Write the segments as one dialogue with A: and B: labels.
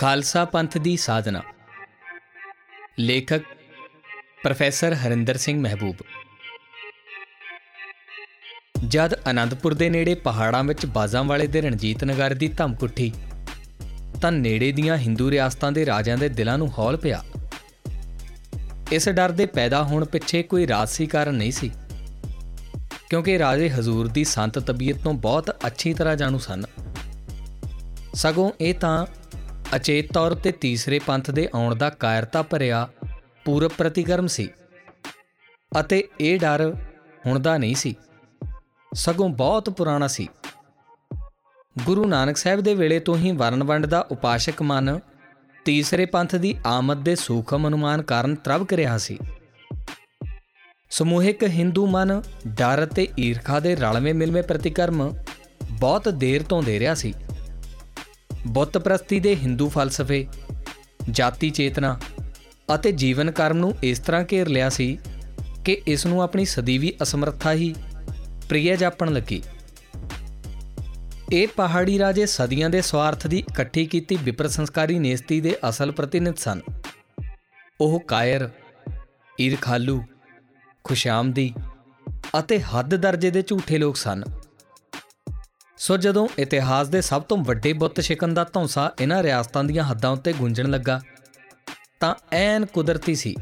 A: ਖਾਲਸਾ ਪੰਥ ਦੀ ਸਾਧਨਾ। ਲੇਖਕ ਪ੍ਰੋਫੈਸਰ ਹਰਿੰਦਰ ਸਿੰਘ ਮਹਿਬੂਬ। ਜਦ ਆਨੰਦਪੁਰ ਦੇ ਨੇੜੇ ਪਹਾੜਾਂ ਵਿੱਚ ਬਾਜ਼ਾਂ ਵਾਲੇ ਦੇ ਰਣਜੀਤ ਨਗਰ ਦੀ ਧਮਕ ਉੱਠੀ, ਤਾਂ ਨੇੜੇ ਦੀਆਂ ਹਿੰਦੂ ਰਿਆਸਤਾਂ ਦੇ ਰਾਜਿਆਂ ਦੇ ਦਿਲਾਂ ਨੂੰ ਹੌਲ ਪਿਆ। ਇਸ ਡਰ ਦੇ ਪੈਦਾ ਹੋਣ ਪਿੱਛੇ ਕੋਈ ਰਾਜਸੀ ਕਾਰਨ ਨਹੀਂ ਸੀ, ਕਿਉਂਕਿ ਰਾਜੇ ਹਜ਼ੂਰ ਦੀ ਸੰਤ ਤਬੀਅਤ ਤੋਂ ਬਹੁਤ ਅੱਛੀ ਤਰ੍ਹਾਂ ਜਾਣੂ ਸਨ। ਸਗੋਂ ਇਹ ਤਾਂ ਅਚੇਤ ਤੌਰ ਤੇ ਤੀਸਰੇ ਪੰਥ ਦੇ ਆਉਣ ਦਾ ਕਾਇਰਤਾ ਭਰਿਆ ਪੂਰਬ ਪ੍ਰਤੀਕਰਮ ਸੀ। ਅਤੇ ਇਹ ਡਰ ਹੁਣ ਦਾ ਨਹੀਂ ਸੀ। ਸਗੋਂ ਬਹੁਤ ਪੁਰਾਣਾ ਸੀ। ਗੁਰੂ ਨਾਨਕ ਸਾਹਿਬ ਦੇ ਵੇਲੇ ਤੋਂ ਹੀ ਵਰਨ ਵੰਡ ਦਾ ਉਪਾਸ਼ਕ ਮਨ ਤੀਸਰੇ ਪੰਥ ਦੀ ਆਮਦ ਦੇ ਸੂਖਮ ਅਨੁਮਾਨ ਕਾਰਨ ਤਰਵਕ ਰਿਹਾ ਸੀ। ਸਮੂਹਿਕ ਹਿੰਦੂ ਮਨ ਡਰ ਤੇ ਈਰਖਾ ਦੇ ਰਲਵੇਂ ਮਿਲਵੇਂ ਪ੍ਰਤੀਕਰਮ ਬਹੁਤ ਦੇਰ ਤੋਂ ਦੇ ਰਿਹਾ ਸੀ। ਬੁੱਤ ਪ੍ਰਸਤੀ ਦੇ ਹਿੰਦੂ ਫਲਸਫੇ, ਜਾਤੀ ਚੇਤਨਾ ਅਤੇ ਜੀਵਨ ਕਰਮ ਨੂੰ ਇਸ ਤਰ੍ਹਾਂ ਘੇਰ ਲਿਆ ਸੀ ਕਿ ਇਸ ਨੂੰ ਆਪਣੀ ਸਦੀਵੀ ਅਸਮਰੱਥਾ ਹੀ ਪ੍ਰਿਯ ਜਾਪਣ ਲੱਗੀ। ਇਹ ਪਹਾੜੀ ਰਾਜੇ ਸਦੀਆਂ ਦੇ ਸਵਾਰਥ ਦੀ ਇਕੱਠੀ ਕੀਤੀ ਵਿਪਰ ਸੰਸਕਾਰੀ ਨੇਸਤੀ ਦੇ ਅਸਲ ਪ੍ਰਤੀਨਿਧ ਸਨ। ਉਹ ਕਾਇਰ, ਈਰਖਾਲੂ, ਖੁਸ਼ਾਮਦੀ ਅਤੇ ਹੱਦ ਦਰਜੇ ਦੇ ਝੂਠੇ ਲੋਕ ਸਨ। ਸੋ ਜਦੋਂ ਇਤਿਹਾਸ ਦੇ ਸਭ ਤੋਂ ਵੱਡੇ ਬੁੱਤ ਸ਼ਿਕਨ ਦਾ ਧੌਂਸਾ ਇਹਨਾਂ ਰਿਆਸਤਾਂ ਦੀਆਂ ਹੱਦਾਂ ਉੱਤੇ ਗੂੰਜਣ ਲੱਗਾ, ਤਾਂ ਐਨ ਕੁਦਰਤੀ ਸੀ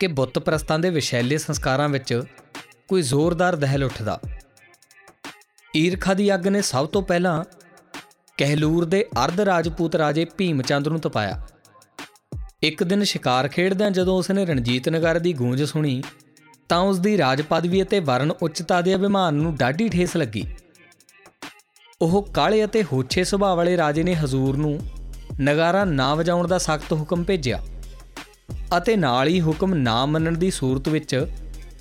A: ਕਿ ਬੁੱਤ ਪ੍ਰਸਤਾਂ ਦੇ ਵਿਸ਼ੈਲੇ ਸੰਸਕਾਰਾਂ ਵਿੱਚ ਕੋਈ ਜ਼ੋਰਦਾਰ ਦਹਿਲ ਉੱਠਦਾ। ਈਰਖਾ ਦੀ ਅੱਗ ਨੇ ਸਭ ਤੋਂ ਪਹਿਲਾਂ ਕਹਿਲੂਰ ਦੇ ਅਰਧ ਰਾਜਪੂਤ ਰਾਜੇ ਭੀਮ ਚੰਦ ਨੂੰ ਤਪਾਇਆ। ਇੱਕ ਦਿਨ ਸ਼ਿਕਾਰ ਖੇਡਦਿਆਂ ਜਦੋਂ ਉਸਨੇ ਰਣਜੀਤ ਨਗਰ ਦੀ ਗੂੰਜ ਸੁਣੀ, ਤਾਂ ਉਸ ਦੀ ਰਾਜ ਪਦਵੀ ਅਤੇ ਵਰਨ ਉੱਚਤਾ ਦੇ ਅਭਿਮਾਨ ਨੂੰ ਡਾਢੀ ਠੇਸ ਲੱਗੀ। ਉਹ ਕਾਲੇ ਅਤੇ ਹੋਛੇ ਸੁਭਾਅ ਵਾਲੇ ਰਾਜੇ ਨੇ ਹਜ਼ੂਰ ਨੂੰ ਨਗਾਰਾ ਨਾ ਵਜਾਉਣ ਦਾ ਸਖਤ ਹੁਕਮ ਭੇਜਿਆ ਅਤੇ ਨਾਲ ਹੀ ਹੁਕਮ ਨਾ ਮੰਨਣ ਦੀ ਸੂਰਤ ਵਿੱਚ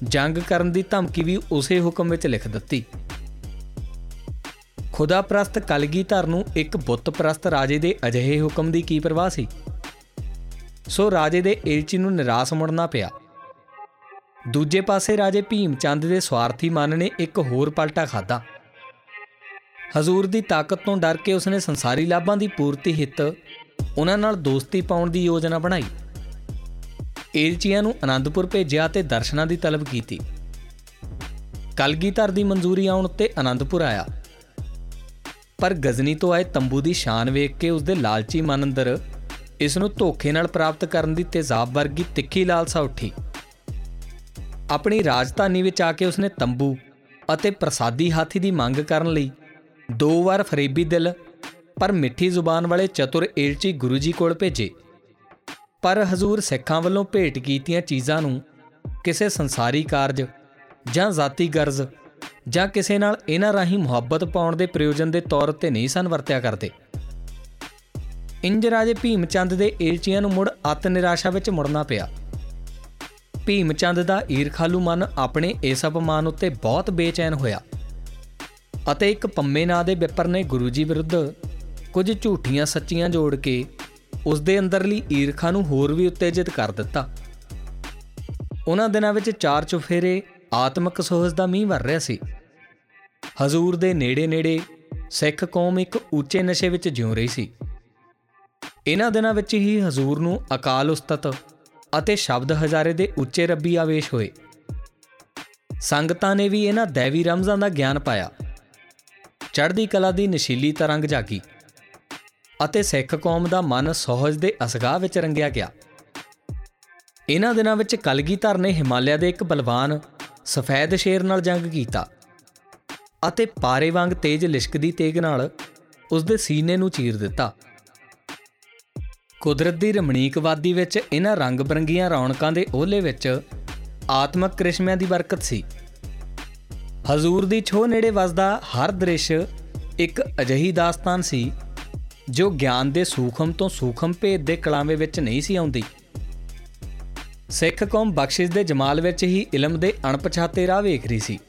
A: ਜੰਗ ਕਰਨ ਦੀ ਧਮਕੀ ਵੀ ਉਸੇ ਹੁਕਮ ਵਿੱਚ ਲਿਖ ਦਿੱਤੀ। ਖੁਦਾ ਪ੍ਰਸਤ ਕਲਗੀਧਰ ਨੂੰ ਇੱਕ ਬੁੱਤ ਪ੍ਰਸਤ ਰਾਜੇ ਦੇ ਅਜਿਹੇ ਹੁਕਮ ਦੀ ਕੀ ਪਰਵਾਹ ਸੀ? ਸੋ ਰਾਜੇ ਦੇ ਏਲਚੀ ਨੂੰ ਨਿਰਾਸ਼ ਮੁੜਨਾ ਪਿਆ। ਦੂਜੇ ਪਾਸੇ ਰਾਜੇ ਭੀਮ ਚੰਦ ਦੇ ਸਵਾਰਥੀ ਮਨ ਨੇ ਇੱਕ ਹੋਰ ਪਲਟਾ ਖਾਦਾ ਹਜ਼ੂਰ ਦੀ ਤਾਕਤ ਤੋਂ ਡਰ ਕੇ ਉਸਨੇ ਸੰਸਾਰੀ ਲਾਭਾਂ ਦੀ ਪੂਰਤੀ ਹਿੱਤ ਉਹਨਾਂ ਨਾਲ ਦੋਸਤੀ ਪਾਉਣ ਦੀ ਯੋਜਨਾ ਬਣਾਈ। ਏਲਚੀਆਂ ਨੂੰ ਆਨੰਦਪੁਰ ਭੇਜਿਆ ਤੇ ਦਰਸ਼ਨਾਂ ਦੀ ਤਲਬ ਕੀਤੀ। ਕਲਗੀਧਰ ਦੀ ਮਨਜ਼ੂਰੀ ਆਉਣ ਉੱਤੇ ਆਨੰਦਪੁਰ ਆਇਆ। ਪਰ ਗਜ਼ਨੀ ਤੋਂ ਆਏ ਤੰਬੂ ਦੀ ਸ਼ਾਨ ਵੇਖ ਕੇ ਉਸਦੇ ਲਾਲਚੀ ਮਨ ਅੰਦਰ ਇਸ ਨੂੰ ਧੋਖੇ ਨਾਲ ਪ੍ਰਾਪਤ ਕਰਨ ਦੀ ਤੇਜ਼ਾਬ ਵਰਗੀ ਤਿੱਖੀ ਲਾਲਸਾ ਉੱਠੀ। ਆਪਣੀ ਰਾਜਧਾਨੀ ਵਿੱਚ ਆ ਕੇ ਉਸਨੇ ਤੰਬੂ ਅਤੇ ਪ੍ਰਸਾਦੀ ਹਾਥੀ ਦੀ ਮੰਗ ਕਰਨ ਲਈ ਦੋ ਵਾਰ ਫਰੇਬੀ ਦਿਲ, ਪਰ ਮਿੱਠੀ ਜ਼ੁਬਾਨ ਵਾਲੇ ਚਤੁਰ ਏਲਚੀ ਗੁਰੂ ਜੀ ਕੋਲ ਭੇਜੇ। ਪਰ ਹਜ਼ੂਰ ਸਿੱਖਾਂ ਵੱਲੋਂ ਭੇਟ ਕੀਤੀਆਂ ਚੀਜ਼ਾਂ ਨੂੰ ਕਿਸੇ ਸੰਸਾਰੀ ਕਾਰਜ ਜਾਂ ਜ਼ਾਤੀ ਗਰਜ਼ ਜਾਂ ਕਿਸੇ ਨਾਲ ਇਹਨਾਂ ਰਾਹੀਂ ਮੁਹੱਬਤ ਪਾਉਣ ਦੇ ਪ੍ਰਯੋਜਨ ਦੇ ਤੌਰ ਤੇ ਨਹੀਂ ਸਨ ਵਰਤਿਆ ਕਰਦੇ। ਇੰਜ ਰਾਜੇ ਭੀਮ ਚੰਦ ਦੇ ਏਲਚੀਆਂ ਨੂੰ ਮੁੜ ਅਤ ਨਿਰਾਸ਼ਾ ਵਿੱਚ ਮੁੜਨਾ ਪਿਆ। ਭੀਮ ਚੰਦ ਦਾ ਈਰਖਾਲੂ ਮਨ ਆਪਣੇ ਇਸ ਅਪਮਾਨ ਉੱਤੇ ਬਹੁਤ ਬੇਚੈਨ ਹੋਇਆ। ਅਤੇ ਇੱਕ ਪੰਮੇ ਨਾਂ ਦੇ ਵਿਪਰ ਨੇ ਗੁਰੂ ਜੀ ਵਿਰੁੱਧ ਕੁਝ ਝੂਠੀਆਂ ਸੱਚੀਆਂ ਜੋੜ ਕੇ ਉਸ ਦੇ ਅੰਦਰਲੀ ਈਰਖਾ ਨੂੰ ਹੋਰ ਵੀ ਉਤੇਜਿਤ ਕਰ ਦਿੱਤਾ। ਉਹਨਾਂ ਦਿਨਾਂ ਵਿੱਚ ਚਾਰ ਚੁਫੇਰੇ ਆਤਮਿਕ ਸੋਹਜ ਦਾ ਮੀਂਹ ਵਰ ਰਿਹਾ ਸੀ। ਹਜ਼ੂਰ ਦੇ ਨੇੜੇ-ਨੇੜੇ ਸਿੱਖ ਕੌਮ ਇੱਕ ਉੱਚੇ ਨਸ਼ੇ ਵਿੱਚ ਜਿਉ ਰਹੀ ਸੀ। ਇਹਨਾਂ ਦਿਨਾਂ ਵਿੱਚ ਹੀ ਹਜ਼ੂਰ ਨੂੰ ਅਕਾਲ ਉਸਤਤ ਅਤੇ ਸ਼ਬਦ ਹਜ਼ਾਰੇ ਦੇ ਉੱਚੇ ਰੱਬੀ ਆਵੇਸ਼ ਹੋਏ। ਸੰਗਤਾਂ ਨੇ ਵੀ ਇਹਨਾਂ ਦੇਵੀ ਰਮਜ਼ਾਂ ਦਾ ਗਿਆਨ ਪਾਇਆ। ਚੜ੍ਹਦੀ ਕਲਾ ਦੀ ਨਸ਼ੀਲੀ ਤਰੰਗ ਜਾਗੀ ਅਤੇ ਸਿੱਖ ਕੌਮ ਦਾ ਮਨ ਸੋਹਜ ਦੇ ਅਸਗਾਹ ਵਿੱਚ ਰੰਗਿਆ ਗਿਆ। ਇਹਨਾਂ ਦਿਨਾਂ ਵਿੱਚ ਕਲਗੀਧਰ ਨੇ ਹਿਮਾਲਿਆ ਦੇ ਇੱਕ ਬਲਵਾਨ ਸਫੈਦ ਸ਼ੇਰ ਨਾਲ ਜੰਗ ਕੀਤਾ ਅਤੇ ਪਾਰੇ ਵਾਂਗ ਤੇਜ਼ ਲਿਸ਼ਕਦੀ ਤੇਗ ਨਾਲ ਉਸ ਦੇ ਸੀਨੇ ਨੂੰ ਚੀਰ ਦਿੱਤਾ। ਕੁਦਰਤ ਦੀ ਰਮਣੀਕਵਾਦੀ ਵਿੱਚ ਇਹਨਾਂ ਰੰਗ ਬਰੰਗੀਆਂ ਰੌਣਕਾਂ ਦੇ ਓਹਲੇ ਵਿੱਚ ਆਤਮਿਕ ਕ੍ਰਿਸ਼ਮਿਆਂ ਦੀ ਬਰਕਤ ਸੀ। ਹਜ਼ੂਰ ਦੀ ਛੋ ਨੇੜੇ ਵਸਦਾ ਹਰ ਦ੍ਰਿਸ਼ ਇੱਕ ਅਜਹੀ ਦਾਸਤਾਨ ਸੀ, ਜੋ ਗਿਆਨ ਦੇ ਸੂਖਮ ਤੋਂ ਸੂਖਮ ਭੇਦ ਦੇ ਕਲਾਵੇਂ ਵਿੱਚ ਨਹੀਂ ਸੀ ਆਉਂਦੀ। ਸਿੱਖ ਕੌਮ ਬਖਸ਼ਿਸ਼ ਦੇ ਜਮਾਲ ਵਿੱਚ ਹੀ ਇਲਮ ਦੇ ਅਣਪਛਾਤੇ ਰਾਹ ਵੇਖ ਰਹੀ ਸੀ।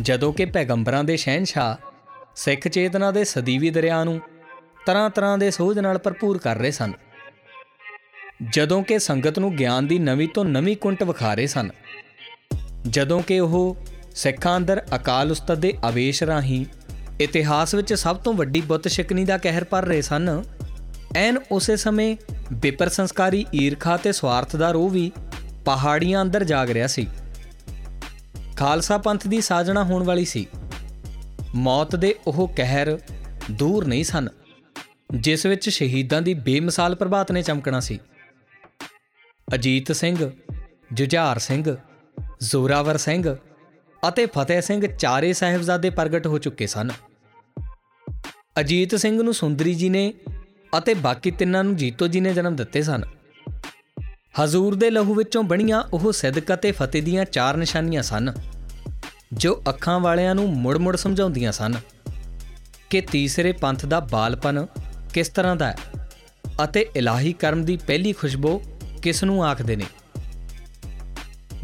A: ਜਦੋਂ ਕਿ ਪੈਗੰਬਰਾਂ ਦੇ ਸ਼ਹਿਨशाह ਸਿੱਖ ਚੇਤਨਾ ਦੇ ਸਦੀਵੀ ਦਰਿਆ ਨੂੰ ਤਰ੍ਹਾਂ ਤਰ੍ਹਾਂ ਦੇ ਸੋਝ ਨਾਲ ਭਰਪੂਰ ਕਰ ਰਹੇ ਸਨ। ਜਦੋਂ ਕਿ ਸੰਗਤ ਨੂੰ ਗਿਆਨ ਦੀ ਨਵੀਂ ਤੋਂ ਨਵੀਂ ਕੁੰਟ ਵਿਖਾ ਰਹੇ ਸਨ। ਜਦੋਂ ਕਿ ਉਹ ਸਿੱਖਾਂ ਅੰਦਰ ਅਕਾਲ ਉਸਤਤ ਦੇ ਆਵੇਸ਼ ਰਾਹੀਂ ਇਤਿਹਾਸ ਵਿੱਚ ਸਭ ਤੋਂ ਵੱਡੀ ਬੁੱਤ ਸ਼ਿਕਨੀ ਦਾ ਕਹਿਰ ਪਰ ਰਹੇ ਸਨ, ਐਨ ਉਸੇ ਸਮੇਂ ਬਿਪਰ ਸੰਸਕਾਰੀ ਈਰਖਾ ਤੇ ਸਵਾਰਥ ਦਾ ਰੋਹ ਵੀ ਪਹਾੜੀਆਂ ਅੰਦਰ ਜਾਗ ਰਿਹਾ ਸੀ। ਖਾਲਸਾ ਪੰਥ ਦੀ ਸਾਜਣਾ ਹੋਣ ਵਾਲੀ ਸੀ। ਮੌਤ ਦੇ ਉਹ ਕਹਿਰ ਦੂਰ ਨਹੀਂ ਸਨ, ਜਿਸ ਵਿੱਚ ਸ਼ਹੀਦਾਂ ਦੀ ਬੇਮਿਸਾਲ ਪ੍ਰਭਾਤ ਨੇ ਚਮਕਣਾ ਸੀ। ਅਜੀਤ ਸਿੰਘ, ਜੁਝਾਰ ਸਿੰਘ, ਜ਼ੋਰਾਵਰ ਸਿੰਘ ਅਤੇ ਫਤਿਹ ਸਿੰਘ ਚਾਰੇ ਸਾਹਿਬਜ਼ਾਦੇ ਪ੍ਰਗਟ ਹੋ ਚੁੱਕੇ ਸਨ। ਅਜੀਤ ਸਿੰਘ ਨੂੰ ਸੁੰਦਰੀ ਜੀ ਨੇ ਅਤੇ ਬਾਕੀ ਤਿੰਨਾਂ ਨੂੰ ਜੀਤੋ ਜੀ ਨੇ ਜਨਮ ਦਿੱਤੇ ਸਨ। ਹਜ਼ੂਰ ਦੇ ਲਹੂ ਵਿੱਚੋਂ ਬਣੀਆਂ ਉਹ ਸਿੱਦਕ ਅਤੇ ਫਤਿਹ ਦੀਆਂ ਚਾਰ ਨਿਸ਼ਾਨੀਆਂ ਸਨ, ਜੋ ਅੱਖਾਂ ਵਾਲਿਆਂ ਨੂੰ ਮੁੜ-ਮੁੜ ਸਮਝਾਉਂਦੀਆਂ ਸਨ ਕਿ ਤੀਸਰੇ ਪੰਥ ਦਾ ਬਾਲਪਨ ਕਿਸ ਤਰ੍ਹਾਂ ਦਾ ਹੈ ਅਤੇ ਇਲਾਹੀ ਕਰਮ ਦੀ ਪਹਿਲੀ ਖੁਸ਼ਬੂ ਕਿਸ ਨੂੰ ਆਖਦੇ ਨੇ।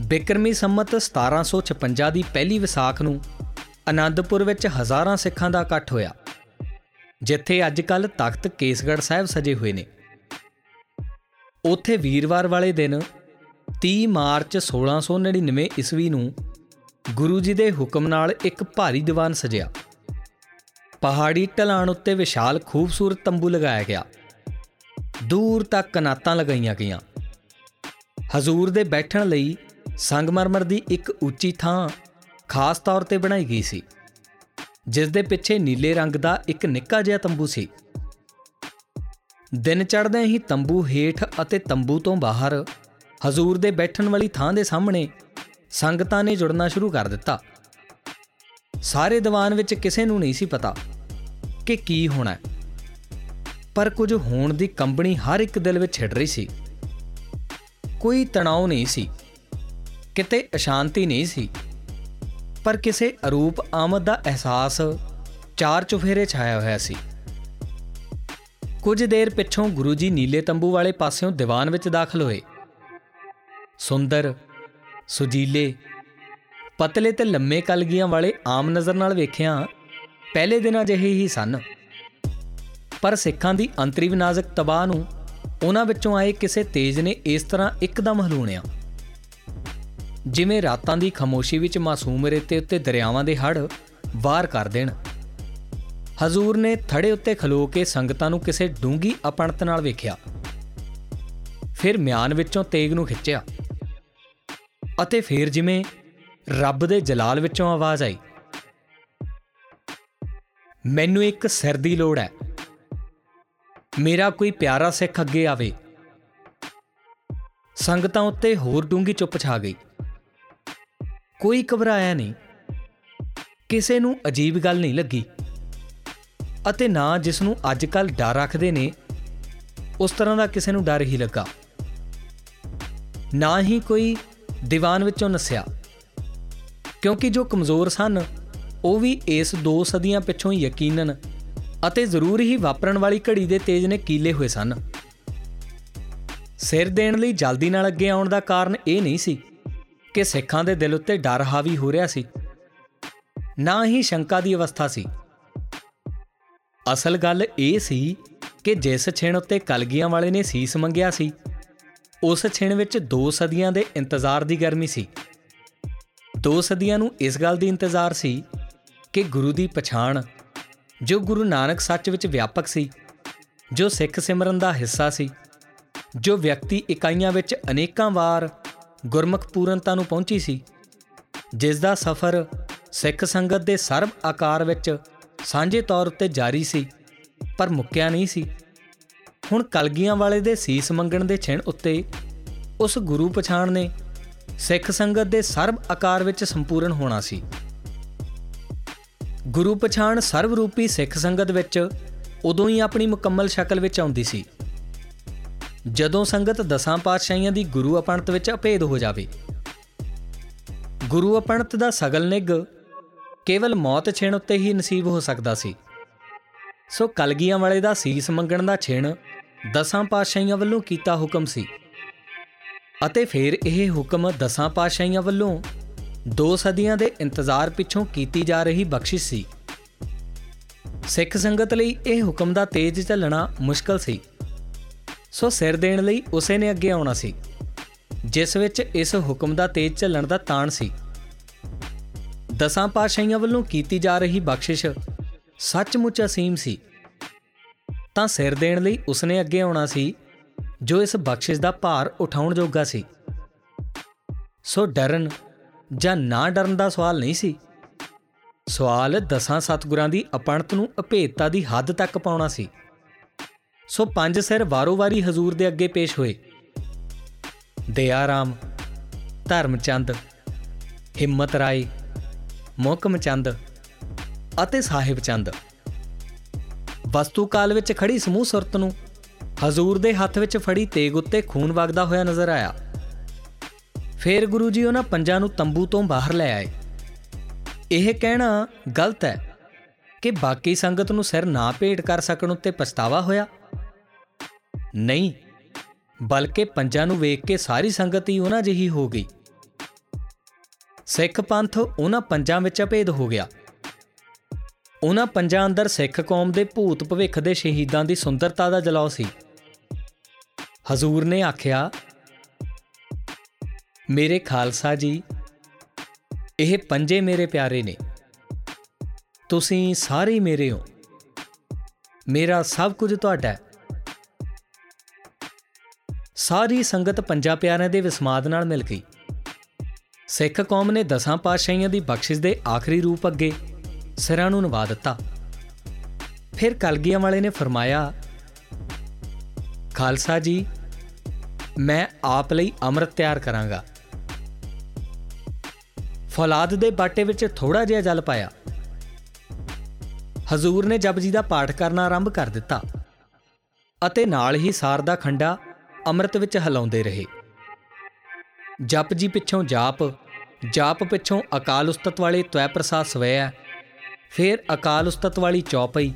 A: ਬਿਕਰਮੀ ਸੰਮਤ 1756 ਦੀ ਪਹਿਲੀ ਵਿਸਾਖ ਨੂੰ ਆਨੰਦਪੁਰ ਵਿੱਚ ਹਜ਼ਾਰਾਂ ਸਿੱਖਾਂ ਦਾ ਇਕੱਠ ਹੋਇਆ, ਜਿੱਥੇ ਅੱਜਕੱਲ ਤਖਤ ਕੇਸਗੜ੍ਹ ਸਾਹਿਬ ਸਜੇ ਹੋਏ ਨੇ। ਉੱਥੇ ਵੀਰਵਾਰ ਵਾਲੇ ਦਿਨ 30 ਮਾਰਚ 1699 ਈਸਵੀ ਨੂੰ ਗੁਰੂ ਜੀ ਦੇ ਹੁਕਮ ਨਾਲ ਇੱਕ ਭਾਰੀ ਦੀਵਾਨ ਸਜਿਆ। ਪਹਾੜੀ ਢਲਾਣ ਉੱਤੇ ਵਿਸ਼ਾਲ ਖੂਬਸੂਰਤ ਤੰਬੂ ਲਗਾਇਆ ਗਿਆ। ਦੂਰ ਤੱਕ ਕਨਾਤਾਂ ਲਗਾਈਆਂ ਗਈਆਂ। ਹਜ਼ੂਰ ਦੇ ਬੈਠਣ ਲਈ ਸੰਗਮਰਮਰ ਦੀ ਇੱਕ ਉੱਚੀ ਥਾਂ ਖਾਸ ਤੌਰ ਤੇ ਬਣਾਈ ਗਈ ਸੀ, ਜਿਸ ਦੇ ਪਿੱਛੇ ਨੀਲੇ ਰੰਗ ਦਾ ਇੱਕ ਨਿੱਕਾ ਜਿਹਾ ਤੰਬੂ ਸੀ। ਦਿਨ ਚੜ੍ਹਦੇ ਹੀ ਤੰਬੂ ਹੇਠ ਅਤੇ ਤੰਬੂ ਤੋਂ ਬਾਹਰ ਹਜ਼ੂਰ ਦੇ ਬੈਠਣ ਵਾਲੀ ਥਾਂ ਦੇ ਸਾਹਮਣੇ ਸੰਗਤਾਂ ਨੇ ਜੁੜਨਾ ਸ਼ੁਰੂ ਕਰ ਦਿੱਤਾ। ਸਾਰੇ ਦੀਵਾਨ ਵਿੱਚ ਕਿਸੇ ਨੂੰ ਨਹੀਂ ਸੀ ਪਤਾ ਕਿ ਕੀ ਹੋਣਾ ਹੈ, ਪਰ ਕੁਝ ਹੋਣ ਦੀ ਕੰਬਣੀ ਹਰ ਇੱਕ ਦਿਲ ਵਿੱਚ ਛਿੜ ਰਹੀ ਸੀ। ਕੋਈ ਤਣਾਅ ਨਹੀਂ ਸੀ। ਕਿਤੇ ਅਸ਼ਾਂਤੀ ਨਹੀਂ ਸੀ, ਪਰ ਕਿਸੇ ਅਰੂਪ ਆਮਦ ਦਾ ਅਹਿਸਾਸ ਚਾਰ ਚੁਫੇਰੇ ਛਾਇਆ ਹੋਇਆ ਸੀ। ਕੁਝ ਦੇਰ ਪਿੱਛੋਂ ਗੁਰੂ ਜੀ ਨੀਲੇ ਤੰਬੂ ਵਾਲੇ ਪਾਸਿਓਂ ਦੀਵਾਨ ਵਿੱਚ ਦਾਖਲ ਹੋਏ। ਸੁੰਦਰ, ਸੁਜੀਲੇ, ਪਤਲੇ ਤੇ ਲੰਮੇ ਕਲਗੀਆਂ ਵਾਲੇ ਆਮ ਨਜ਼ਰ ਨਾਲ ਵੇਖਿਆ ਪਹਿਲੇ ਦਿਨਾਂ ਜਿਹੇ ਹੀ ਸਨ। ਪਰ ਸਿੱਖਾਂ ਦੀ ਅੰਤਰੀ ਵਿਨਾਜ਼ਕ ਤਬਾਹ ਨੂੰ ਉਹਨਾਂ ਵਿੱਚੋਂ ਆਏ ਕਿਸੇ ਤੇਜ ਨੇ ਇਸ ਤਰ੍ਹਾਂ ਇੱਕਦਮ ਹਲੂਣਿਆ। ਜਿਵੇਂ ਰਾਤਾਂ ਦੀ ਖਮੋਸ਼ੀ ਵਿੱਚ ਮਾਸੂਮ ਰੇਤੇ ਉੱਤੇ ਦਰਿਆਵਾਂ ਦੇ ਹੜ ਵਾਰ ਕਰ ਦੇਣ। ਹਜ਼ੂਰ ਨੇ ਥੜੇ ਉੱਤੇ ਖਲੋ ਕੇ ਸੰਗਤਾਂ ਨੂੰ ਕਿਸੇ ਡੂੰਗੀ ਅਪਣਤ ਨਾਲ ਵੇਖਿਆ। ਫਿਰ ਮਿਆਨ ਵਿੱਚੋਂ ਤੇਗ ਨੂੰ ਖਿੱਚਿਆ ਅਤੇ ਫਿਰ ਜਿਵੇਂ ਰੱਬ ਦੇ ਜਲਾਲ ਵਿੱਚੋਂ ਆਵਾਜ਼ ਆਈ, ਮੈਨੂੰ ਇੱਕ ਸਿਰ ਦੀ ਲੋੜ ਹੈ। ਮੇਰਾ ਕੋਈ ਪਿਆਰਾ ਸਿੱਖ ਅੱਗੇ ਆਵੇ। ਸੰਗਤਾਂ ਉੱਤੇ ਹੋਰ ਡੂੰਗੀ ਚੁੱਪ ਛਾ ਗਈ। ਕੋਈ ਘਬਰਾਇਆ ਨਹੀਂ। ਕਿਸੇ ਨੂੰ ਅਜੀਬ ਗੱਲ ਨਹੀਂ ਲੱਗੀ। ਅਤੇ ਨਾ ਜਿਸ ਨੂੰ ਅੱਜ ਕੱਲ ਡਰ ਰੱਖਦੇ ਨੇ, ਉਸ ਤਰ੍ਹਾਂ ਦਾ ਕਿਸੇ ਨੂੰ ਡਰ ਹੀ ਲੱਗਾ। ਨਾ ਹੀ ਕੋਈ ਦੀਵਾਨ ਵਿੱਚੋਂ ਨਸਿਆ। ਕਿਉਂਕਿ ਜੋ ਕਮਜ਼ੋਰ ਸਨ, ਉਹ ਵੀ ਇਸ ਦੋ ਸਦੀਆਂ ਪਿੱਛੋਂ ਯਕੀਨਨ ਅਤੇ ਜ਼ਰੂਰ ਹੀ ਵਾਪਰਨ ਵਾਲੀ ਘੜੀ ਦੇ ਤੇਜ ਨੇ ਕੀਲੇ ਹੋਏ ਸਨ। ਸਿਰ ਦੇਣ ਲਈ ਜਲਦੀ ਨਾਲ ਅੱਗੇ ਆਉਣ ਦਾ ਕਾਰਨ ਇਹ ਨਹੀਂ ਸੀ ਕਿ ਸਿੱਖਾਂ ਦੇ ਦਿਲ ਉੱਤੇ ਡਰ ਹਾਵੀ ਹੋ ਰਿਹਾ ਸੀ। ਨਾ ਹੀ ਸ਼ੰਕਾ ਦੀ ਅਵਸਥਾ ਸੀ। ਅਸਲ ਗੱਲ ਇਹ ਸੀ ਕਿ ਜਿਸ ਛਿਣ ਉੱਤੇ ਕਲਗੀਆਂ ਵਾਲੇ ਨੇ ਸੀਸ ਮੰਗਿਆ ਸੀ, ਉਸ ਛਿਣ ਵਿੱਚ ਦੋ ਸਦੀਆਂ ਦੇ ਇੰਤਜ਼ਾਰ ਦੀ ਗਰਮੀ ਸੀ। ਦੋ ਸਦੀਆਂ ਨੂੰ ਇਸ ਗੱਲ ਦੀ ਇੰਤਜ਼ਾਰ ਸੀ ਕਿ ਗੁਰੂ ਦੀ ਪਛਾਣ, ਜੋ ਗੁਰੂ ਨਾਨਕ ਸੱਚ ਵਿੱਚ ਵਿਆਪਕ ਸੀ, ਜੋ ਸਿੱਖ ਸਿਮਰਨ ਦਾ ਹਿੱਸਾ ਸੀ, ਜੋ ਵਿਅਕਤੀ ਇਕਾਈਆਂ ਵਿੱਚ ਅਨੇਕਾਂ ਵਾਰ ਗੁਰਮੁਖ ਪੂਰਨਤਾ ਨੂੰ ਪਹੁੰਚੀ ਸੀ ਜਿਸ ਦਾ ਸਫ਼ਰ ਸਿੱਖ ਸੰਗਤ ਦੇ ਸਰਬ ਆਕਾਰ ਵਿੱਚ ਸਾਂਝੇ ਤੌਰ ਉੱਤੇ ਜਾਰੀ ਸੀ, ਪਰ ਮੁੱਕਿਆ ਨਹੀਂ ਸੀ। ਹੁਣ ਕਲਗੀਆਂ ਵਾਲੇ ਦੇ ਸੀਸ ਮੰਗਣ ਦੇ ਛਿਣ ਉੱਤੇ ਉਸ ਗੁਰੂ ਪਛਾਣ ਨੇ ਸਿੱਖ ਸੰਗਤ ਦੇ ਸਰਬ ਆਕਾਰ ਵਿੱਚ ਸੰਪੂਰਨ ਹੋਣਾ ਸੀ। ਗੁਰੂ ਪਛਾਣ ਸਰਵ ਰੂਪੀ ਸਿੱਖ ਸੰਗਤ ਵਿੱਚ ਉਦੋਂ ਹੀ ਆਪਣੀ ਮੁਕੰਮਲ ਸ਼ਕਲ ਵਿੱਚ ਆਉਂਦੀ ਸੀ। ਜਦੋਂ ਸੰਗਤ ਦਸਾਂ ਪਾਤਸ਼ਾਹੀਆਂ ਦੀ ਗੁਰੂ ਅਪਣਤ ਵਿੱਚ ਅਭੇਦ ਹੋ ਜਾਵੇ। ਗੁਰੂ ਅਪਣਤ ਦਾ ਸਗਲ ਨਿਗ ਕੇਵਲ ਮੌਤ ਛਿਣ ਉੱਤੇ ਹੀ ਨਸੀਬ ਹੋ ਸਕਦਾ ਸੀ। ਸੋ ਕਲਗੀਆਂ ਵਾਲੇ ਦਾ ਸੀਸ ਮੰਗਣ ਦਾ ਛਿਣ ਦਸਾਂ ਪਾਤਸ਼ਾਹੀਆਂ ਵੱਲੋਂ ਕੀਤਾ ਹੁਕਮ ਸੀ। ਅਤੇ ਫਿਰ ਇਹ ਹੁਕਮ ਦਸਾਂ ਪਾਤਸ਼ਾਹੀਆਂ ਵੱਲੋਂ ਦੋ ਸਦੀਆਂ ਦੇ ਇੰਤਜ਼ਾਰ ਪਿੱਛੋਂ ਕੀਤੀ ਜਾ ਰਹੀ ਬਖਸ਼ਿਸ਼ ਸੀ। ਸਿੱਖ ਸੰਗਤ ਲਈ ਇਹ ਹੁਕਮ ਦਾ ਤੇਜ ਚੱਲਣਾ ਮੁਸ਼ਕਲ ਸੀ। ਸੋ ਸਿਰ ਦੇਣ ਲਈ ਉਸੇ ਨੇ ਅੱਗੇ ਆਉਣਾ ਸੀ, ਜਿਸ ਵਿੱਚ ਇਸ ਹੁਕਮ ਦਾ ਤੇਜ ਚੱਲਣ ਦਾ ਤਾਣ ਸੀ। ਦਸਾਂ ਪਾਤਸ਼ਾਹੀਆਂ ਵੱਲੋਂ ਕੀਤੀ ਜਾ ਰਹੀ ਬਖਸ਼ਿਸ਼ ਸੱਚਮੁੱਚ ਅਸੀਮ ਸੀ। ਤਾਂ ਸਿਰ ਦੇਣ ਲਈ ਉਸਨੇ ਅੱਗੇ ਆਉਣਾ ਸੀ, ਜੋ ਇਸ ਬਖਸ਼ਿਸ਼ ਦਾ ਭਾਰ ਉਠਾਉਣ ਜੋਗਾ ਸੀ। ਸੋ ਡਰਨ ਜਾਂ ਨਾ ਡਰਨ ਦਾ ਸਵਾਲ ਨਹੀਂ ਸੀ। ਸਵਾਲ ਦਸਾਂ ਸਤਗੁਰਾਂ ਦੀ ਅਪਣਤ ਨੂੰ ਅਭੇਦਤਾ ਦੀ ਹੱਦ ਤੱਕ ਪਾਉਣਾ ਸੀ। ਸੋ ਪੰਜ ਸਿਰ ਵਾਰੋ-ਵਾਰੀ ਹਜ਼ੂਰ ਦੇ ਅੱਗੇ ਪੇਸ਼ ਹੋਏ। ਦਿਆਰਾਮ ਧਰਮਚੰਦ, ਹਿੰਮਤ ਰਾਏ ਮੋਹਕਮ ਚੰਦ ਅਤੇ ਸਾਹਿਬ ਚੰਦ ਵਸਤੂ ਕਾਲ ਵਿੱਚ ਖੜੀ ਸਮੂਹ ਸੁਰਤ ਨੂੰ ਹਜ਼ੂਰ ਦੇ ਹੱਥ ਵਿੱਚ ਫੜੀ ਤੇਗ ਉੱਤੇ ਖੂਨ ਵਗਦਾ ਹੋਇਆ ਨਜ਼ਰ ਆਇਆ। ਫੇਰ ਗੁਰੂ ਜੀ ਉਹਨਾਂ ਪੰਜਾਂ ਨੂੰ ਤੰਬੂ ਤੋਂ ਬਾਹਰ ਲੈ ਆਏ। ਇਹ ਕਹਿਣਾ ਗਲਤ ਹੈ ਕਿ ਬਾਕੀ ਸੰਗਤ ਨੂੰ ਸਿਰ ਨਾ ਭੇਟ ਕਰ ਸਕਣ ਉੱਤੇ ਪਛਤਾਵਾ ਹੋਇਆ? ਨਹੀਂ, ਬਲਕਿ ਪੰਜਾਂ ਨੂੰ ਵੇਖ ਕੇ ਸਾਰੀ ਸੰਗਤ ਹੀ ਉਹਨਾਂ ਜਿਹੀ ਹੋ ਗਈ। ਸਿੱਖ ਪੰਥ ਉਹਨਾਂ ਪੰਜਾਂ ਵਿੱਚ ਅਭੇਦ ਹੋ ਗਿਆ। ਉਹਨਾਂ ਪੰਜਾਂ ਅੰਦਰ ਸਿੱਖ ਕੌਮ ਦੇ ਭੂਤ ਭਵਿੱਖ ਦੇ ਸ਼ਹੀਦਾਂ ਦੀ ਸੁੰਦਰਤਾ ਦਾ ਜਲਾਉ ਸੀ। ਹਜ਼ੂਰ ਨੇ ਆਖਿਆ, ਮੇਰੇ ਖਾਲਸਾ ਜੀ, ਇਹ ਪੰਜੇ ਮੇਰੇ ਪਿਆਰੇ ਨੇ। ਤੁਸੀਂ ਸਾਰੇ ਮੇਰੇ ਹੋ। ਮੇਰਾ ਸਭ ਕੁਝ ਤੁਹਾਡਾ ਹੈ। ਸਾਰੀ ਸੰਗਤ ਪੰਜਾਂ ਪਿਆਰਿਆਂ ਦੇ ਵਿਸਮਾਦ ਨਾਲ ਮਿਲ ਗਈ। ਸਿੱਖ ਕੌਮ ਨੇ ਦਸਾਂ ਪਾਤਸ਼ਾਹੀਆਂ ਦੀ ਬਖਸ਼ਿਸ਼ ਦੇ ਆਖਰੀ ਰੂਪ ਅੱਗੇ ਸਿਰਾਂ ਨੂੰ ਨਵਾ ਦਿੱਤਾ। ਫਿਰ ਕਲਗੀਆਂ ਵਾਲੇ ਨੇ ਫਰਮਾਇਆ, ਖਾਲਸਾ ਜੀ, ਮੈਂ ਆਪ ਲਈ ਅੰਮ੍ਰਿਤ ਤਿਆਰ ਕਰਾਂਗਾ। ਫੌਲਾਦ ਦੇ ਬਾਟੇ ਵਿੱਚ ਥੋੜਾ ਜਿਹਾ ਜਲ ਪਾਇਆ। ਹਜ਼ੂਰ ਨੇ ਜਪਜੀ ਦਾ ਪਾਠ ਕਰਨਾ ਆਰੰਭ ਕਰ ਦਿੱਤਾ ਅਤੇ ਨਾਲ ਹੀ ਸਾਰ ਦਾ ਖੰਡਾ ਅੰਮ੍ਰਿਤ ਵਿੱਚ ਹਿਲਾਉਂਦੇ ਰਹੇ। ਜਪਜੀ ਪਿੱਛੋਂ ਜਾਪ ਜਾਪ ਪਿੱਛੋਂ ਅਕਾਲ ਉਸਤਤ ਵਾਲੇ ਤਵੈ ਪ੍ਰਸਾਦ ਸਵੈ, ਫਿਰ ਅਕਾਲ ਉਸਤਤ ਵਾਲੀ ਚੌਪਈ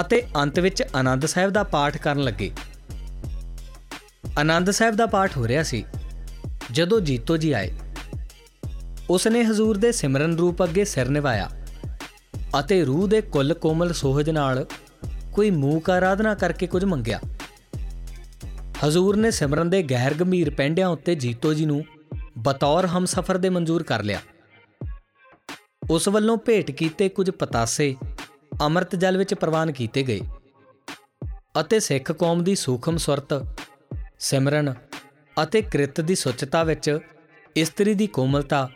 A: ਅਤੇ ਅੰਤ ਵਿੱਚ ਆਨੰਦ ਸਾਹਿਬ ਦਾ ਪਾਠ ਕਰਨ ਲੱਗੇ। ਆਨੰਦ ਸਾਹਿਬ ਦਾ ਪਾਠ ਹੋ ਰਿਹਾ ਸੀ। ਜਦੋਂ ਜੀਤੋ ਜੀ ਆਏ, ਉਸਨੇ ਹਜ਼ੂਰ ਦੇ ਸਿਮਰਨ ਰੂਪ ਅੱਗੇ ਸਿਰ ਨਿਵਾਇਆ। ਅਤੇ ਰੂਹ ਦੇ ਕੁੱਲ ਕੋਮਲ ਸੋਹਜ ਨਾਲ ਕੋਈ ਮੂਕ ਆਰਾਧਨਾ ਕਰਕੇ ਕੁਝ ਮੰਗਿਆ। ਹਜ਼ੂਰ ਨੇ ਸਿਮਰਨ ਦੇ ਗਹਿਰ ਗੰਭੀਰ ਪੈਂਡਿਆਂ ਉੱਤੇ ਜੀਤੋ ਜੀ ਨੂੰ ਬਤੌਰ ਹਮਸਫਰ ਦੇ ਮਨਜ਼ੂਰ ਕਰ ਲਿਆ। ਉਸ ਵੱਲੋਂ ਭੇਟ ਕੀਤੇ ਕੁਝ ਪਤਾਸੇ ਅੰਮ੍ਰਿਤ ਜਲ ਵਿੱਚ ਪ੍ਰਵਾਨ ਕੀਤੇ ਗਏ ਅਤੇ ਸਿੱਖ ਕੌਮ ਦੀ ਸੂਖਮ ਸੁਰਤ, ਸਿਮਰਨ ਅਤੇ ਕ੍ਰਿਤ ਦੀ ਸੁਚਤਾ ਵਿੱਚ ਇਸਤਰੀ ਦੀ ਕੋਮਲਤਾ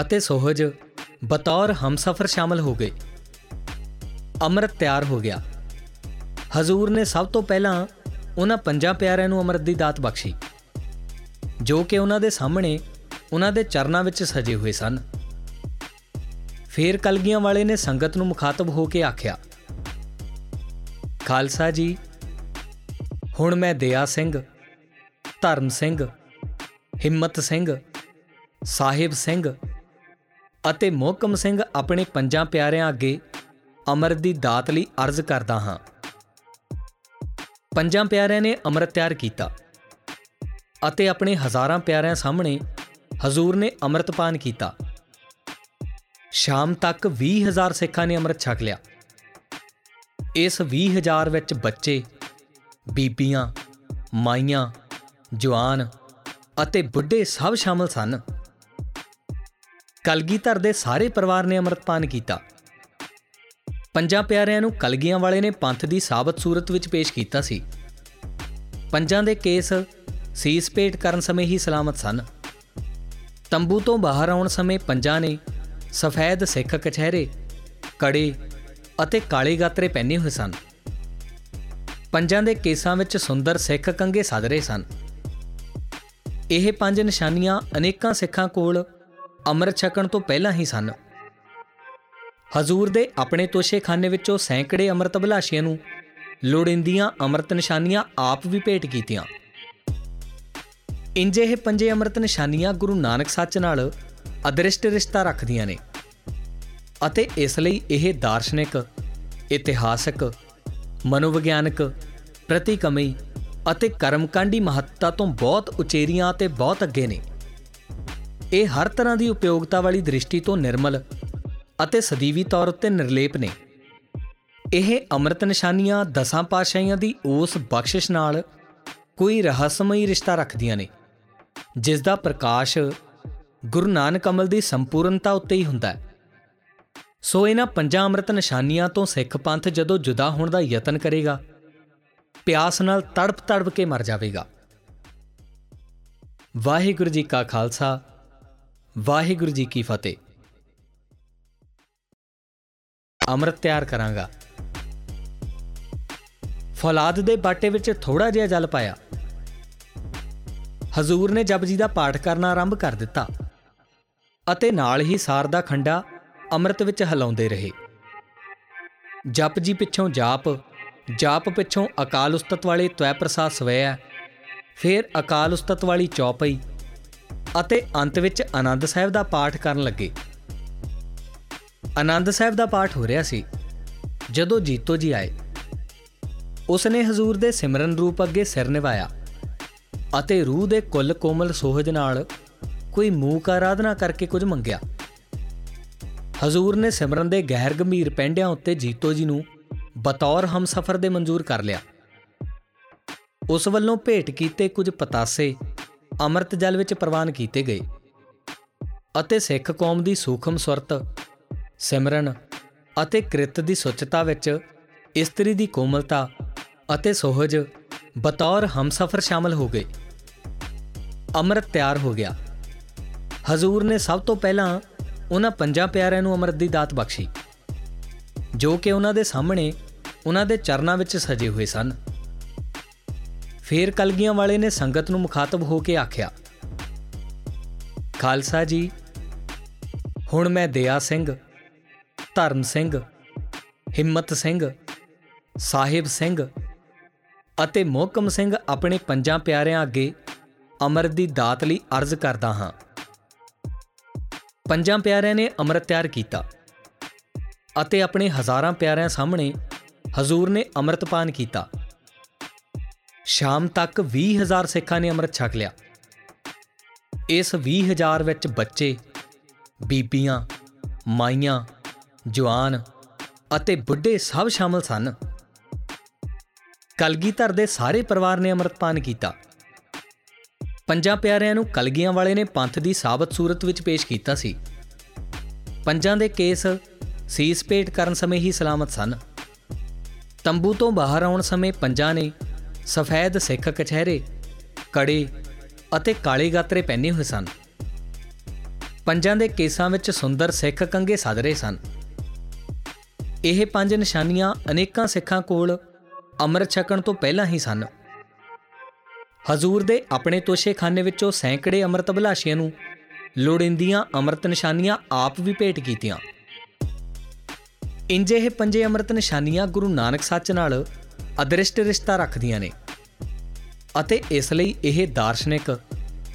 A: ਅਤੇ ਸੋਹਜ ਬਤੌਰ ਹਮਸਫਰ ਸ਼ਾਮਲ ਹੋ ਗਏ। ਅੰਮ੍ਰਿਤ ਤਿਆਰ ਹੋ ਗਿਆ। ਹਜ਼ੂਰ ਨੇ ਸਭ ਤੋਂ ਪਹਿਲਾਂ ਉਹਨਾਂ ਪੰਜਾਂ ਪਿਆਰਿਆਂ ਨੂੰ ਅੰਮ੍ਰਿਤ ਦੀ ਦਾਤ ਬਖਸ਼ੀ, ਜੋ ਕਿ ਉਹਨਾਂ ਦੇ ਸਾਹਮਣੇ ਉਹਨਾਂ ਦੇ ਚਰਨਾਂ ਵਿੱਚ ਸਜੇ ਹੋਏ ਸਨ। ਫੇਰ ਕਲਗੀਆਂ ਵਾਲੇ ਨੇ ਸੰਗਤ ਨੂੰ ਮੁਖਾਤਬ ਹੋ ਕੇ ਆਖਿਆ, ਖਾਲਸਾ ਜੀ, ਹੁਣ ਮੈਂ ਦਿਆ ਸਿੰਘ, ਧਰਮ ਸਿੰਘ, ਹਿੰਮਤ ਸਿੰਘ, ਸਾਹਿਬ ਸਿੰਘ ਅਤੇ ਮੋਹਕਮ ਸਿੰਘ ਆਪਣੇ ਪੰਜਾਂ ਪਿਆਰਿਆਂ ਅੱਗੇ ਅਮਰ ਦੀ ਦਾਤ ਲਈ ਅਰਜ਼ ਕਰਦਾ ਹਾਂ। ਪੰਜਾਂ ਪਿਆਰਿਆਂ ਨੇ ਅੰਮ੍ਰਿਤ ਤਿਆਰ ਕੀਤਾ ਅਤੇ ਆਪਣੇ ਹਜ਼ਾਰਾਂ ਪਿਆਰਿਆਂ ਸਾਹਮਣੇ ਹਜ਼ੂਰ ਨੇ ਅੰਮ੍ਰਿਤਪਾਨ ਕੀਤਾ। ਸ਼ਾਮ ਤੱਕ 20000 ਸਿੱਖਾਂ ਨੇ ਅੰਮ੍ਰਿਤ ਛਕ ਲਿਆ। ਇਸ 20000 ਵਿੱਚ ਬੱਚੇ, ਬੀਬੀਆਂ, ਮਾਈਆਂ, ਜਵਾਨ ਅਤੇ ਬੁੱਢੇ ਸਭ ਸ਼ਾਮਲ ਸਨ। ਕਲਗੀਧਰ ਦੇ ਸਾਰੇ ਪਰਿਵਾਰ ਨੇ ਅੰਮ੍ਰਿਤਪਾਨ ਕੀਤਾ। ਪੰਜਾਂ ਪਿਆਰਿਆਂ ਨੂੰ ਕਲਗੀਆਂ ਵਾਲੇ ਨੇ ਪੰਥ ਦੀ ਸਾਬਤ ਸੂਰਤ ਵਿੱਚ ਪੇਸ਼ ਕੀਤਾ ਸੀ। ਪੰਜਾਂ ਦੇ ਕੇਸ ਸੀਸ ਪੇਟ ਕਰਨ ਸਮੇਂ ਹੀ ਸਲਾਮਤ ਸਨ। ਤੰਬੂ ਤੋਂ ਬਾਹਰ ਆਉਣ ਸਮੇਂ ਪੰਜਾਂ ਨੇ ਸਫੈਦ ਸਿੱਖ ਕਚਹਿਰੇ, ਕੜੇ ਅਤੇ ਕਾਲੇ ਗਾਤਰੇ ਪਹਿਨੇ ਹੋਏ ਸਨ। ਪੰਜਾਂ ਦੇ ਕੇਸਾਂ ਵਿੱਚ ਸੁੰਦਰ ਸਿੱਖ ਕੰਗੇ ਸਦਰੇ ਸਨ। ਇਹ ਪੰਜ ਨਿਸ਼ਾਨੀਆਂ ਅਨੇਕਾਂ ਸਿੱਖਾਂ ਕੋਲ ਅੰਮ੍ਰਿਤ ਛਕਣ ਤੋਂ ਪਹਿਲਾਂ ਹੀ ਸਨ। ਹਜ਼ੂਰ ਦੇ ਆਪਣੇ ਤੋਸ਼ੇਖਾਨੇ ਵਿੱਚੋਂ ਸੈਂਕੜੇ ਅੰਮ੍ਰਿਤ ਬਲਾਸ਼ੀਆਂ ਨੂੰ ਲੋੜਿੰਦੀਆਂ ਅੰਮ੍ਰਿਤ ਨਿਸ਼ਾਨੀਆਂ ਆਪ ਵੀ ਭੇਟ ਕੀਤੀਆਂ। ਇੰਜੇ ਇਹ ਪੰਜੇ ਅੰਮ੍ਰਿਤ ਨਿਸ਼ਾਨੀਆਂ ਗੁਰੂ ਨਾਨਕ ਸੱਚ ਨਾਲ ਅਦ੍ਰਿਸ਼ਟ ਰਿਸ਼ਤਾ ਰੱਖਦੀਆਂ ਨੇ ਅਤੇ ਇਸ ਲਈ ਇਹ ਦਾਰਸ਼ਨਿਕ, ਇਤਿਹਾਸਕ, ਮਨੋਵਿਗਿਆਨਕ, ਪ੍ਰਤੀਕਮਈ ਅਤੇ ਕਰਮਕਾਂਡੀ ਮਹੱਤਤਾ ਤੋਂ ਬਹੁਤ ਉਚੇਰੀਆਂ ਤੇ ਬਹੁਤ ਅੱਗੇ ਨੇ। ਇਹ ਹਰ ਤਰ੍ਹਾਂ ਦੀ ਉਪਯੋਗਤਾ ਵਾਲੀ ਦ੍ਰਿਸ਼ਟੀ ਤੋਂ ਨਿਰਮਲ ਅਤੇ ਸਦੀਵੀ ਤੌਰ ਉੱਤੇ ਨਿਰਲੇਪ ਨੇ। ਇਹ ਅੰਮ੍ਰਿਤ ਨਿਸ਼ਾਨੀਆਂ ਦਸਾਂ ਪਾਤਸ਼ਾਹੀਆਂ ਦੀ ਉਸ ਬਖਸ਼ਿਸ਼ ਨਾਲ ਕੋਈ ਰਹੱਸਮਈ ਰਿਸ਼ਤਾ ਰੱਖਦੀਆਂ ਨੇ, ਜਿਸ ਦਾ ਪ੍ਰਕਾਸ਼ ਗੁਰੂ ਨਾਨਕ ਅਮਲ ਦੀ ਸੰਪੂਰਨਤਾ ਉੱਤੇ ਹੀ ਹੁੰਦਾ ਹੈ। ਸੋ ਇਹਨਾਂ ਪੰਜਾਂ ਅੰਮ੍ਰਿਤ ਨਿਸ਼ਾਨੀਆਂ ਤੋਂ ਸਿੱਖ ਪੰਥ ਜਦੋਂ ਜੁਦਾ ਹੋਣ ਦਾ ਯਤਨ ਕਰੇਗਾ, ਪਿਆਸ ਨਾਲ ਤੜਪ ਤੜਪ ਕੇ ਮਰ ਜਾਵੇਗਾ। ਵਾਹਿਗੁਰੂ ਜੀ ਕਾ ਖਾਲਸਾ, ਵਾਹਿਗੁਰੂ ਜੀ ਕੀ ਫਤਿਹ। ਅੰਮ੍ਰਿਤ ਤਿਆਰ ਕਰਾਂਗਾ। ਫੌਲਾਦ ਦੇ ਬਾਟੇ ਵਿੱਚ ਥੋੜਾ ਜਿਹਾ ਜਲ ਪਾਇਆ। ਹਜ਼ੂਰ ਨੇ ਜਪਜੀ ਦਾ ਪਾਠ ਕਰਨਾ ਆਰੰਭ ਕਰ ਦਿੱਤਾ ਅਤੇ ਨਾਲ ਹੀ ਸਾਰ ਦਾ ਖੰਡਾ ਅੰਮ੍ਰਿਤ ਵਿੱਚ ਹਿਲਾਉਂਦੇ ਰਹੇ। ਜਪਜੀ ਪਿੱਛੋਂ ਜਾਪ ਜਾਪ ਪਿੱਛੋਂ ਅਕਾਲ ਉਸਤਤ ਵਾਲੇ ਤਵੈ ਪ੍ਰਸਾਦ ਸਵੈਆ ਫਿਰ ਅਕਾਲ ਉਸਤਤ ਵਾਲੀ ਚੌਪਈ ਅਤੇ ਅੰਤ ਵਿੱਚ ਆਨੰਦ ਸਾਹਿਬ ਦਾ ਪਾਠ ਕਰਨ ਲੱਗੇ। ਆਨੰਦ ਸਾਹਿਬ ਦਾ ਪਾਠ ਹੋ ਰਿਹਾ ਸੀ। ਜਦੋਂ ਜੀਤੋ ਜੀ ਆਏ ਉਸ ਨੇ ਹਜ਼ੂਰ ਦੇ ਸਿਮਰਨ ਰੂਪ ਅੱਗੇ ਸਿਰ ਨਿਵਾਇਆ ਅਤੇ ਰੂਹ ਦੇ ਕੁੱਲ ਕੋਮਲ ਸੋਹਜ ਨਾਲ ਕੋਈ ਮੂਕ ਆਰਾਧਨਾ ਕਰਕੇ ਕੁਝ ਮੰਗਿਆ। ਹਜ਼ੂਰ ਨੇ ਸਿਮਰਨ ਦੇ ਗਹਿਰ ਗੰਭੀਰ ਪੈਂਡਿਆਂ ਉੱਤੇ ਜੀਤੋ ਜੀ ਨੂੰ ਬਤੌਰ ਹਮਸਫਰ ਦੇ ਮਨਜ਼ੂਰ ਕਰ ਲਿਆ। ਉਸ ਵੱਲੋਂ ਭੇਟ ਕੀਤੇ ਕੁਝ ਪਤਾਸੇ ਅੰਮ੍ਰਿਤ ਜਲ ਵਿੱਚ ਪ੍ਰਵਾਨ ਕੀਤੇ ਗਏ ਅਤੇ ਸਿੱਖ ਕੌਮ ਦੀ ਸੂਖਮ ਸੁਰਤ ਸਿਮਰਨ ਅਤੇ ਕ੍ਰਿਤ ਦੀ ਸੁੱਚਤਾ ਵਿੱਚ ਇਸਤਰੀ ਦੀ ਕੋਮਲਤਾ ਅਤੇ ਸੋਹਜ ਬਤੌਰ ਹਮਸਫਰ ਸ਼ਾਮਲ ਹੋ ਗਏ। ਅੰਮ੍ਰਿਤ ਤਿਆਰ ਹੋ ਗਿਆ। ਹਜ਼ੂਰ ਨੇ ਸਭ ਤੋਂ ਪਹਿਲਾਂ ਉਹਨਾਂ ਪੰਜਾਂ ਪਿਆਰਿਆਂ ਨੂੰ ਅੰਮ੍ਰਿਤ ਦੀ ਦਾਤ ਬਖਸ਼ੀ, ਜੋ ਕਿ ਉਹਨਾਂ ਦੇ ਸਾਹਮਣੇ ਉਹਨਾਂ ਦੇ ਚਰਨਾਂ ਵਿੱਚ ਸਜੇ ਹੋਏ ਸਨ। ਫੇਰ ਕਲਗੀਆਂ ਵਾਲੇ ਨੇ ਸੰਗਤ ਨੂੰ ਮੁਖਾਤਬ ਹੋ ਕੇ ਆਖਿਆ, ਖਾਲਸਾ ਜੀ, ਹੁਣ ਮੈਂ ਦਇਆ ਸਿੰਘ ਧਰਮ ਸਿੰਘ, ਹਿੰਮਤ ਸਿੰਘ, ਸਾਹਿਬ ਸਿੰਘ ਅਤੇ ਮੋਹਕਮ ਸਿੰਘ ਆਪਣੇ ਪੰਜਾਂ ਪਿਆਰਿਆਂ ਅੱਗੇ ਅਮਰਤ ਦੀ ਦਾਤ ਲਈ ਅਰਜ਼ ਕਰਦਾ ਹਾਂ। ਪੰਜਾਂ ਪਿਆਰਿਆਂ ਨੇ ਅੰਮ੍ਰਿਤ ਤਿਆਰ ਕੀਤਾ ਅਤੇ ਆਪਣੇ ਹਜ਼ਾਰਾਂ ਪਿਆਰਿਆਂ ਸਾਹਮਣੇ ਹਜ਼ੂਰ ਨੇ ਅੰਮ੍ਰਿਤਪਾਨ ਕੀਤਾ। ਸ਼ਾਮ ਤੱਕ 20000 ਸਿੱਖਾਂ ਨੇ ਅੰਮ੍ਰਿਤ ਛਕ ਲਿਆ। ਇਸ 20000 ਵਿੱਚ ਬੱਚੇ, ਬੀਬੀਆਂ, ਮਾਈਆਂ ਜਵਾਨ ਅਤੇ ਬੁੱਢੇ ਸਭ ਸ਼ਾਮਲ ਸਨ। ਕਲਗੀਧਰ ਦੇ ਸਾਰੇ ਪਰਿਵਾਰ ਨੇ ਅੰਮ੍ਰਿਤਪਾਨ ਕੀਤਾ। ਪੰਜਾਂ ਪਿਆਰਿਆਂ ਨੂੰ ਕਲਗੀਆਂ ਵਾਲੇ ਨੇ ਪੰਥ ਦੀ ਸਾਬਤ ਸੂਰਤ ਵਿੱਚ ਪੇਸ਼ ਕੀਤਾ ਸੀ। ਪੰਜਾਂ ਦੇ ਕੇਸ ਸੀਸ ਪੇਟ ਕਰਨ ਸਮੇਂ ਹੀ ਸਲਾਮਤ ਸਨ। ਤੰਬੂ ਤੋਂ ਬਾਹਰ ਆਉਣ ਸਮੇਂ ਪੰਜਾਂ ਨੇ ਸਫੈਦ ਸਿੱਖ ਕਚਹਿਰੇ, ਕੜੇ ਅਤੇ ਕਾਲੇ ਗਾਤਰੇ ਪਹਿਨੇ ਹੋਏ ਸਨ। ਪੰਜਾਂ ਦੇ ਕੇਸਾਂ ਵਿੱਚ ਸੁੰਦਰ ਸਿੱਖ ਕੰਗੇ ਸਜ ਰਹੇ ਸਨ। ਇਹ ਪੰਜ ਨਿਸ਼ਾਨੀਆਂ ਅਨੇਕਾਂ ਸਿੱਖਾਂ ਕੋਲ ਅੰਮ੍ਰਿਤ ਛਕਣ ਤੋਂ ਪਹਿਲਾਂ ਹੀ ਸਨ। ਹਜ਼ੂਰ ਦੇ ਆਪਣੇ ਤੋਸ਼ੇਖਾਨੇ ਵਿੱਚੋਂ ਸੈਂਕੜੇ ਅੰਮ੍ਰਿਤ ਬਲਾਸ਼ੀਆਂ ਨੂੰ ਲੋੜਿੰਦੀਆਂ ਅੰਮ੍ਰਿਤ ਨਿਸ਼ਾਨੀਆਂ ਆਪ ਵੀ ਭੇਟ ਕੀਤੀਆਂ। ਇੰਜੇ ਇਹ ਪੰਜੇ ਅੰਮ੍ਰਿਤ ਨਿਸ਼ਾਨੀਆਂ ਗੁਰੂ ਨਾਨਕ ਸੱਚ ਨਾਲ ਅਦ੍ਰਿਸ਼ਟ ਰਿਸ਼ਤਾ ਰੱਖਦੀਆਂ ਨੇ ਅਤੇ ਇਸ ਲਈ ਇਹ ਦਾਰਸ਼ਨਿਕ,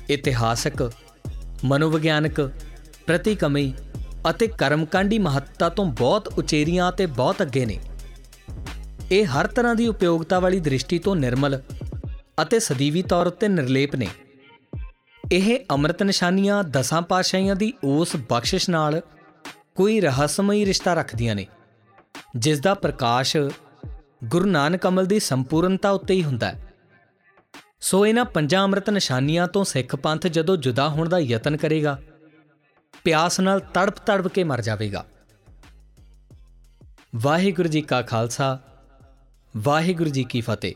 A: ਇਤਿਹਾਸਕ, ਮਨੋਵਿਗਿਆਨਕ, ਪ੍ਰਤੀਕਮਈ ਅਤੇ ਕਰਮਕਾਂਡੀ ਮਹੱਤਤਾ ਤੋਂ ਬਹੁਤ ਉਚੇਰੀਆਂ ਤੇ ਬਹੁਤ ਅੱਗੇ ਨੇ। ਇਹ ਹਰ ਤਰ੍ਹਾਂ ਦੀ ਉਪਯੋਗਤਾ ਵਾਲੀ ਦ੍ਰਿਸ਼ਟੀ ਤੋਂ ਨਿਰਮਲ ਅਤੇ ਸਦੀਵੀ ਤੌਰ ਉੱਤੇ ਨਿਰਲੇਪ ਨੇ। ਇਹ ਅੰਮ੍ਰਿਤ ਨਿਸ਼ਾਨੀਆਂ ਦਸਾਂ ਪਾਸ਼ਾਈਆਂ ਦੀ ਉਸ ਬਖਸ਼ਿਸ਼ ਨਾਲ ਕੋਈ ਰਹੱਸਮਈ ਰਿਸ਼ਤਾ ਰੱਖਦੀਆਂ ਨੇ, ਜਿਸ ਦਾ ਪ੍ਰਕਾਸ਼ ਗੁਰੂ ਨਾਨਕ ਅਮਲ ਦੀ ਸੰਪੂਰਨਤਾ ਉੱਤੇ ਹੀ ਹੁੰਦਾ ਹੈ। ਸੋ ਇਹਨਾਂ ਪੰਜਾਂ ਅੰਮ੍ਰਿਤ ਨਿਸ਼ਾਨੀਆਂ ਤੋਂ ਸਿੱਖ ਪੰਥ ਜਦੋਂ ਜੁਦਾ ਹੋਣ ਦਾ ਯਤਨ ਕਰੇਗਾ ਪਿਆਸ ਨਾਲ ਤੜਪ ਤੜਪ ਕੇ ਮਰ ਜਾਵੇਗਾ। ਵਾਹਿਗੁਰੂ ਜੀ ਕਾ ਖਾਲਸਾ, ਵਾਹਿਗੁਰੂ ਜੀ ਕੀ ਫਤਿਹ।